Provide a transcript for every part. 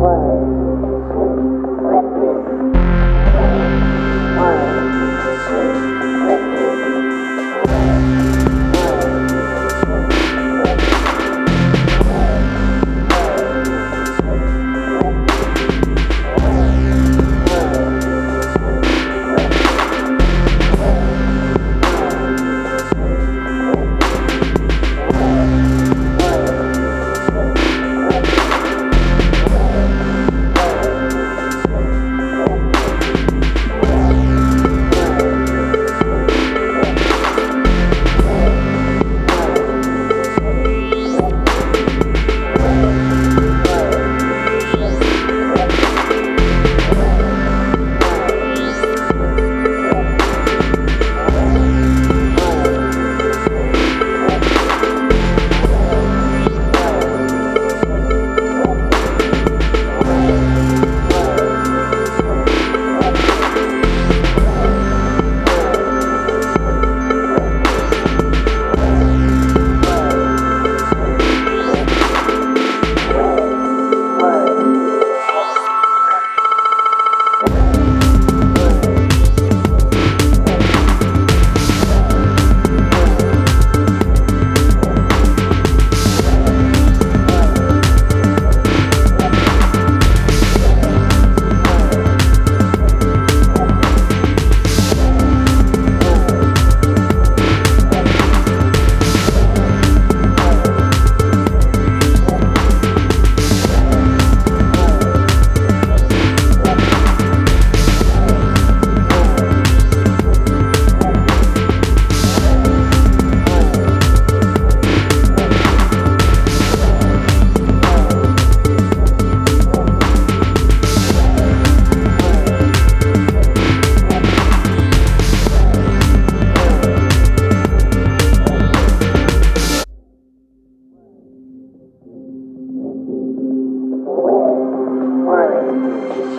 One, two,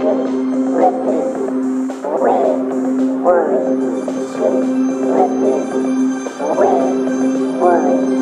Worry, me worry, worry.